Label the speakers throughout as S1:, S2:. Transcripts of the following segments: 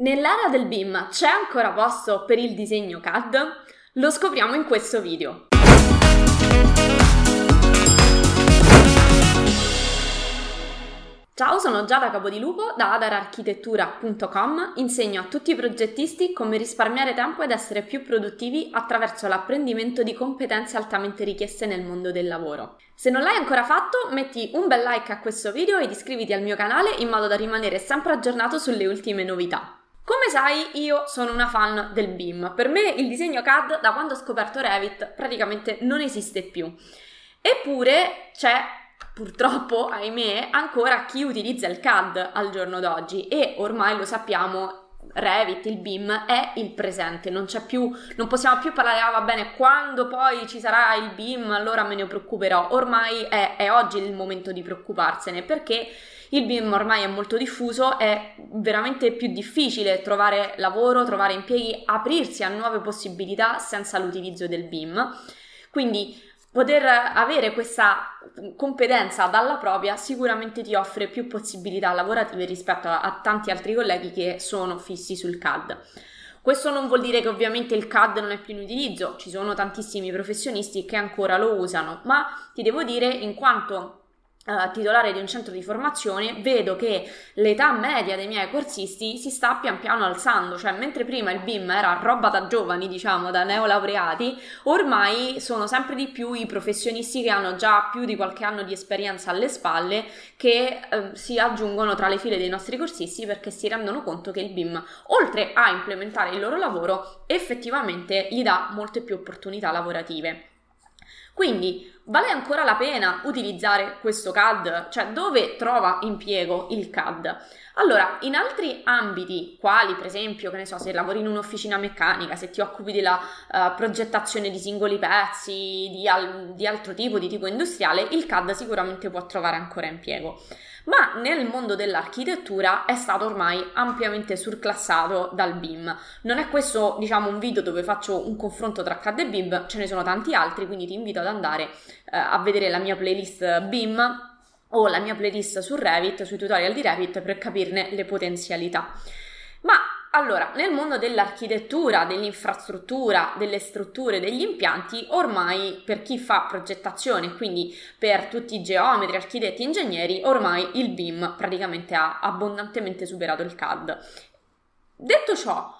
S1: Nell'era del BIM c'è ancora posto per il disegno CAD? Lo scopriamo in questo video. Ciao, sono Giada Capodilupo da adararchitettura.com. Insegno a tutti i progettisti come risparmiare tempo ed essere più produttivi attraverso l'apprendimento di competenze altamente richieste nel mondo del lavoro. Se non l'hai ancora fatto, metti un bel like a questo video ed iscriviti al mio canale in modo da rimanere sempre aggiornato sulle ultime novità. Come sai, io sono una fan del BIM. Per me il disegno CAD, da quando ho scoperto Revit, praticamente non esiste più. Eppure c'è purtroppo, ahimè, ancora chi utilizza il CAD al giorno d'oggi e ormai lo sappiamo Revit, il BIM è il presente, non più, non possiamo più parlare, ah va bene, quando poi ci sarà il BIM allora me ne preoccuperò, ormai è, è oggi il momento di preoccuparsene perché il BIM ormai è molto diffuso, è veramente più difficile trovare lavoro, trovare impieghi, aprirsi a nuove possibilità senza l'utilizzo del BIM. Quindi poter avere questa competenza dalla propria sicuramente ti offre più possibilità lavorative rispetto a, a tanti altri colleghi che sono fissi sul CAD. Questo non vuol dire che ovviamente il CAD non è più in utilizzo, ci sono tantissimi professionisti che ancora lo usano, ma ti devo dire in quanto Uh, titolare di un centro di formazione, vedo che l'età media dei miei corsisti si sta pian piano alzando, cioè mentre prima il BIM era roba da giovani, diciamo, da neolaureati, ormai sono sempre di più i professionisti che hanno già più di qualche anno di esperienza alle spalle che uh, si aggiungono tra le file dei nostri corsisti perché si rendono conto che il BIM, oltre a implementare il loro lavoro, effettivamente gli dà molte più opportunità lavorative. Quindi vale ancora la pena utilizzare questo CAD? Cioè dove trova impiego il CAD? Allora, in altri ambiti, quali per esempio, che ne so, se lavori in un'officina meccanica, se ti occupi della uh, progettazione di singoli pezzi, di, al- di altro tipo, di tipo industriale, il CAD sicuramente può trovare ancora impiego ma nel mondo dell'architettura è stato ormai ampiamente surclassato dal BIM. Non è questo, diciamo, un video dove faccio un confronto tra CAD e BIM, ce ne sono tanti altri, quindi ti invito ad andare eh, a vedere la mia playlist BIM o la mia playlist su Revit, sui tutorial di Revit per capirne le potenzialità. Allora, nel mondo dell'architettura, dell'infrastruttura, delle strutture, degli impianti, ormai per chi fa progettazione, quindi per tutti i geometri, architetti, ingegneri, ormai il BIM praticamente ha abbondantemente superato il CAD. Detto ciò,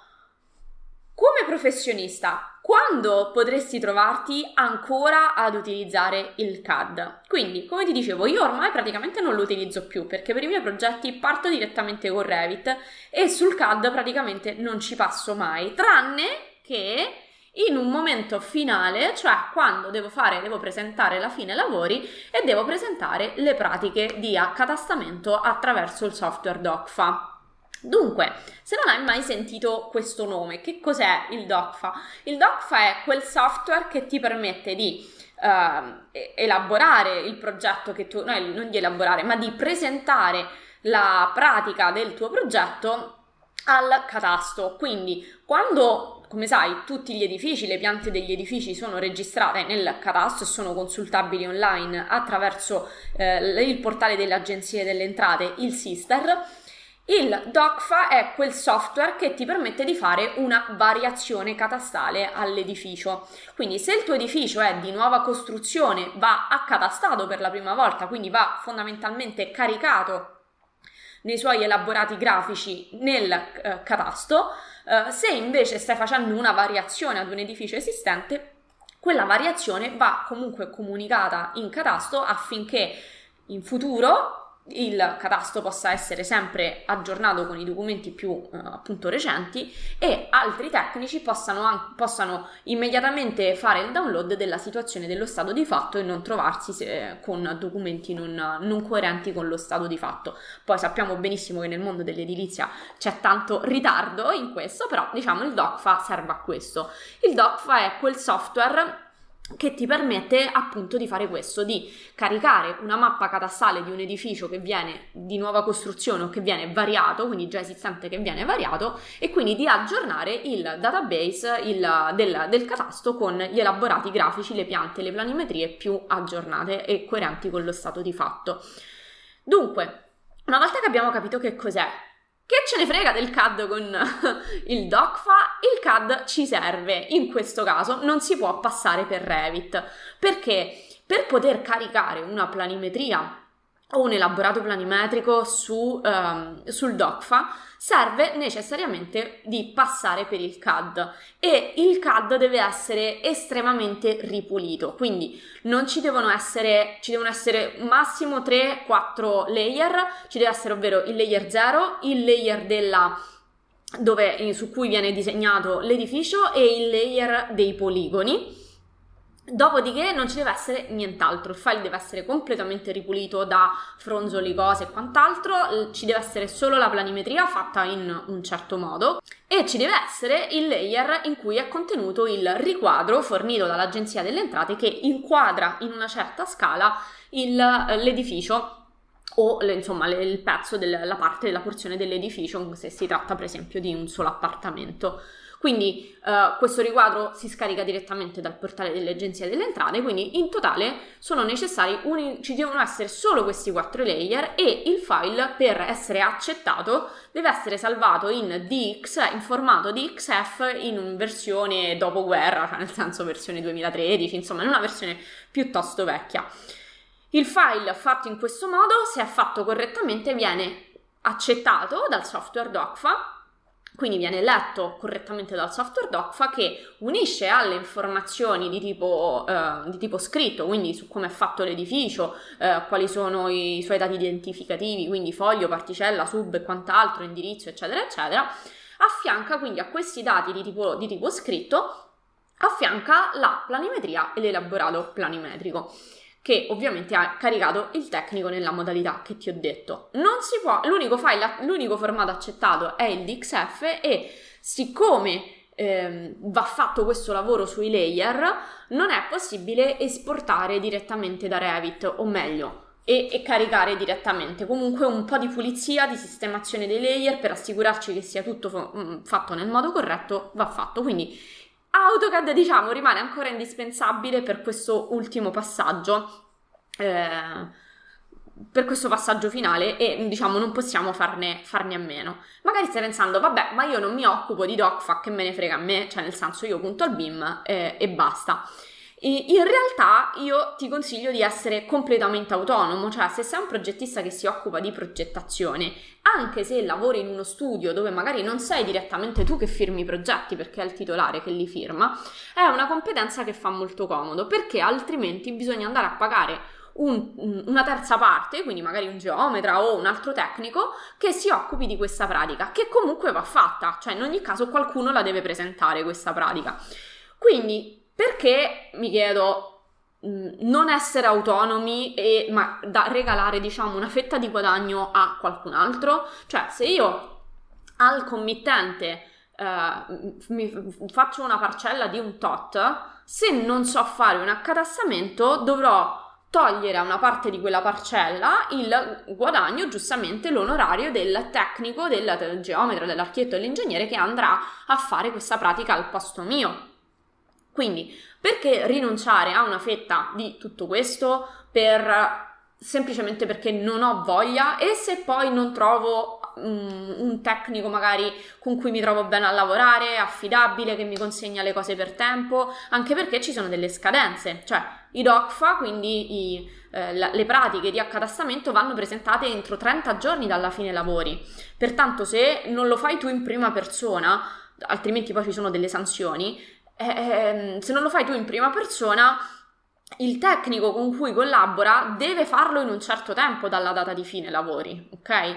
S1: come professionista, quando potresti trovarti ancora ad utilizzare il CAD? Quindi, come ti dicevo, io ormai praticamente non lo utilizzo più perché per i miei progetti parto direttamente con Revit e sul CAD praticamente non ci passo mai, tranne che in un momento finale, cioè quando devo fare, devo presentare la fine lavori e devo presentare le pratiche di accatastamento attraverso il software DocFa. Dunque, se non hai mai sentito questo nome, che cos'è il DocFa? Il DocFa è quel software che ti permette di uh, elaborare il progetto che tu, no, non di elaborare, ma di presentare la pratica del tuo progetto al catasto. Quindi, quando, come sai, tutti gli edifici, le piante degli edifici sono registrate nel catasto e sono consultabili online attraverso eh, il portale delle agenzie delle entrate, il Sister, il DOCFA è quel software che ti permette di fare una variazione catastale all'edificio. Quindi se il tuo edificio è di nuova costruzione, va accatastato per la prima volta, quindi va fondamentalmente caricato nei suoi elaborati grafici nel eh, catasto, eh, se invece stai facendo una variazione ad un edificio esistente, quella variazione va comunque comunicata in catasto affinché in futuro il catasto possa essere sempre aggiornato con i documenti più eh, appunto recenti e altri tecnici possano, possano, immediatamente fare il download della situazione dello stato di fatto e non trovarsi se, con documenti non, non, coerenti con lo stato di fatto. Poi sappiamo benissimo che nel mondo dell'edilizia c'è tanto ritardo in questo, però diciamo il DocFa serve a questo. Il DocFa è quel software che ti permette appunto di fare questo, di caricare una mappa catastale di un edificio che viene di nuova costruzione o che viene variato, quindi già esistente che viene variato, e quindi di aggiornare il database il, del, del catasto con gli elaborati grafici, le piante, le planimetrie più aggiornate e coerenti con lo stato di fatto. Dunque, una volta che abbiamo capito che cos'è Che ce ne frega del CAD con il DOCFA? Il CAD ci serve, in questo caso non si può passare per Revit, perché? Per poter caricare una planimetria o un elaborato planimetrico su, um, sul DOCFA serve necessariamente di passare per il CAD e il CAD deve essere estremamente ripulito quindi non ci devono essere ci devono essere massimo 3-4 layer ci deve essere ovvero il layer 0 il layer della dove, su cui viene disegnato l'edificio e il layer dei poligoni Dopodiché non ci deve essere nient'altro, il file deve essere completamente ripulito da fronzoli, cose e quant'altro, ci deve essere solo la planimetria fatta in un certo modo e ci deve essere il layer in cui è contenuto il riquadro fornito dall'Agenzia delle Entrate che inquadra in una certa scala il, l'edificio o insomma il pezzo della parte della porzione dell'edificio se si tratta per esempio di un solo appartamento. Quindi uh, questo riquadro si scarica direttamente dal portale dell'Agenzia delle Entrate, quindi in totale sono necessari, uni, ci devono essere solo questi quattro layer e il file per essere accettato deve essere salvato in DX, in formato DXF in versione dopoguerra, cioè nel senso versione 2013, insomma in una versione piuttosto vecchia. Il file fatto in questo modo, se è fatto correttamente, viene accettato dal software DOCFA quindi viene letto correttamente dal software DOCFA che unisce alle informazioni di tipo, eh, di tipo scritto, quindi su come è fatto l'edificio, eh, quali sono i suoi dati identificativi, quindi foglio, particella, sub e quant'altro, indirizzo, eccetera, eccetera, affianca quindi a questi dati di tipo, di tipo scritto, affianca la planimetria e l'elaborato planimetrico che ovviamente ha caricato il tecnico nella modalità che ti ho detto. Non si può, l'unico file, l'unico formato accettato è il DXF e siccome ehm, va fatto questo lavoro sui layer, non è possibile esportare direttamente da Revit, o meglio, e, e, caricare direttamente. Comunque un po' di pulizia, di sistemazione dei layer per assicurarci che sia tutto f- mm, fatto nel modo corretto va fatto. Quindi AutoCAD, diciamo, rimane ancora indispensabile per questo ultimo passaggio. Eh, per questo passaggio finale e diciamo non possiamo farne, farne, a meno. Magari stai pensando, vabbè, ma io non mi occupo di DocFa, che me ne frega a me, cioè nel senso io punto al BIM eh, e basta. In realtà io ti consiglio di essere completamente autonomo, cioè se sei un progettista che si occupa di progettazione, anche se lavori in uno studio dove magari non sei direttamente tu che firmi i progetti perché è il titolare che li firma, è una competenza che fa molto comodo perché altrimenti bisogna andare a pagare un, una terza parte, quindi magari un geometra o un altro tecnico, che si occupi di questa pratica, che comunque va fatta, cioè in ogni caso qualcuno la deve presentare questa pratica. Quindi perché mi chiedo mm, non essere autonomi e ma da regalare diciamo una fetta di guadagno a qualcun altro cioè se io al committente eh, mi faccio una parcella di un tot se non so fare un accatastamento dovrò togliere a una parte di quella parcella il guadagno, giustamente l'onorario del tecnico, del, geometra, dell'architetto dell'ingegnere che andrà a fare questa pratica al posto mio. Quindi, perché rinunciare a una fetta di tutto questo per semplicemente perché non ho voglia? E se poi non trovo um, un tecnico magari con cui mi trovo bene a lavorare, affidabile, che mi consegna le cose per tempo, anche perché ci sono delle scadenze, cioè i DOCFA, quindi i, eh, le pratiche di accatastamento vanno presentate entro 30 giorni dalla fine lavori, pertanto se non lo fai tu in prima persona, altrimenti poi ci sono delle sanzioni, eh, se non lo fai tu in prima persona, il tecnico con cui collabora deve farlo in un certo tempo dalla data di fine lavori, ok?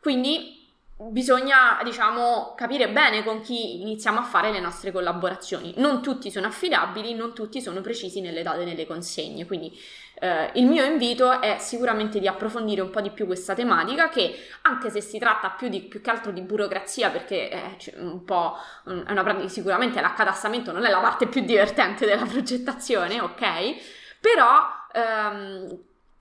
S1: Quindi bisogna, diciamo, capire bene con chi iniziamo a fare le nostre collaborazioni. Non tutti sono affidabili, non tutti sono precisi nelle date delle consegne, quindi eh, il mio invito è sicuramente di approfondire un po' di più questa tematica che anche se si tratta più, di, più che altro di burocrazia perché è un po' è una sicuramente l'accatastamento non è la parte più divertente della progettazione, ok? Però ehm,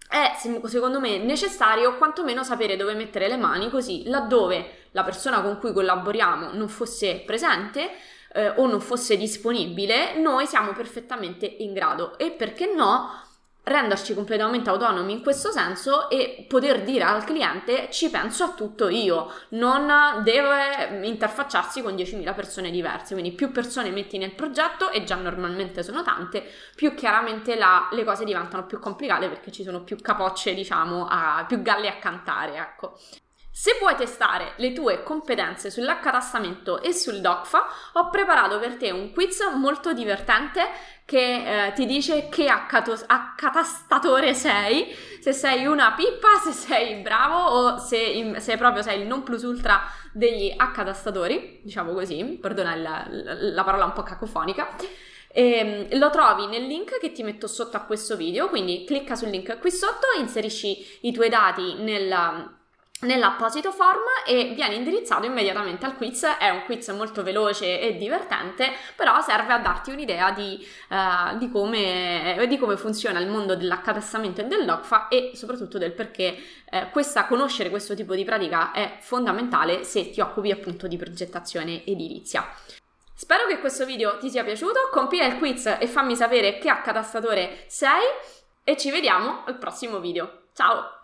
S1: è secondo me necessario quantomeno sapere dove mettere le mani così laddove la persona con cui collaboriamo non fosse presente eh, o non fosse disponibile, noi siamo perfettamente in grado e perché no renderci completamente autonomi in questo senso e poter dire al cliente ci penso a tutto io, non deve interfacciarsi con 10.000 persone diverse, quindi più persone metti nel progetto e già normalmente sono tante, più chiaramente la, le cose diventano più complicate perché ci sono più capocce, diciamo, a, più galle a cantare, ecco. Se vuoi testare le tue competenze sull'accatastamento e sul DOCFA, ho preparato per te un quiz molto divertente che eh, ti dice che accato- accatastatore sei, se sei una pippa, se sei bravo o se, in, se proprio sei il non plus ultra degli accatastatori, diciamo così, perdona la, la parola un po' cacofonica. E, ehm, lo trovi nel link che ti metto sotto a questo video, quindi clicca sul link qui sotto, inserisci i tuoi dati nel nell'apposito form e viene indirizzato immediatamente al quiz. È un quiz molto veloce e divertente, però serve a darti un'idea di, uh, di, come, di come, funziona il mondo dell'accatastamento e dell'OCFA e soprattutto del perché eh, questa, conoscere questo tipo di pratica è fondamentale se ti occupi appunto di progettazione edilizia. Spero che questo video ti sia piaciuto, compila il quiz e fammi sapere che accatastatore sei e ci vediamo al prossimo video. Ciao!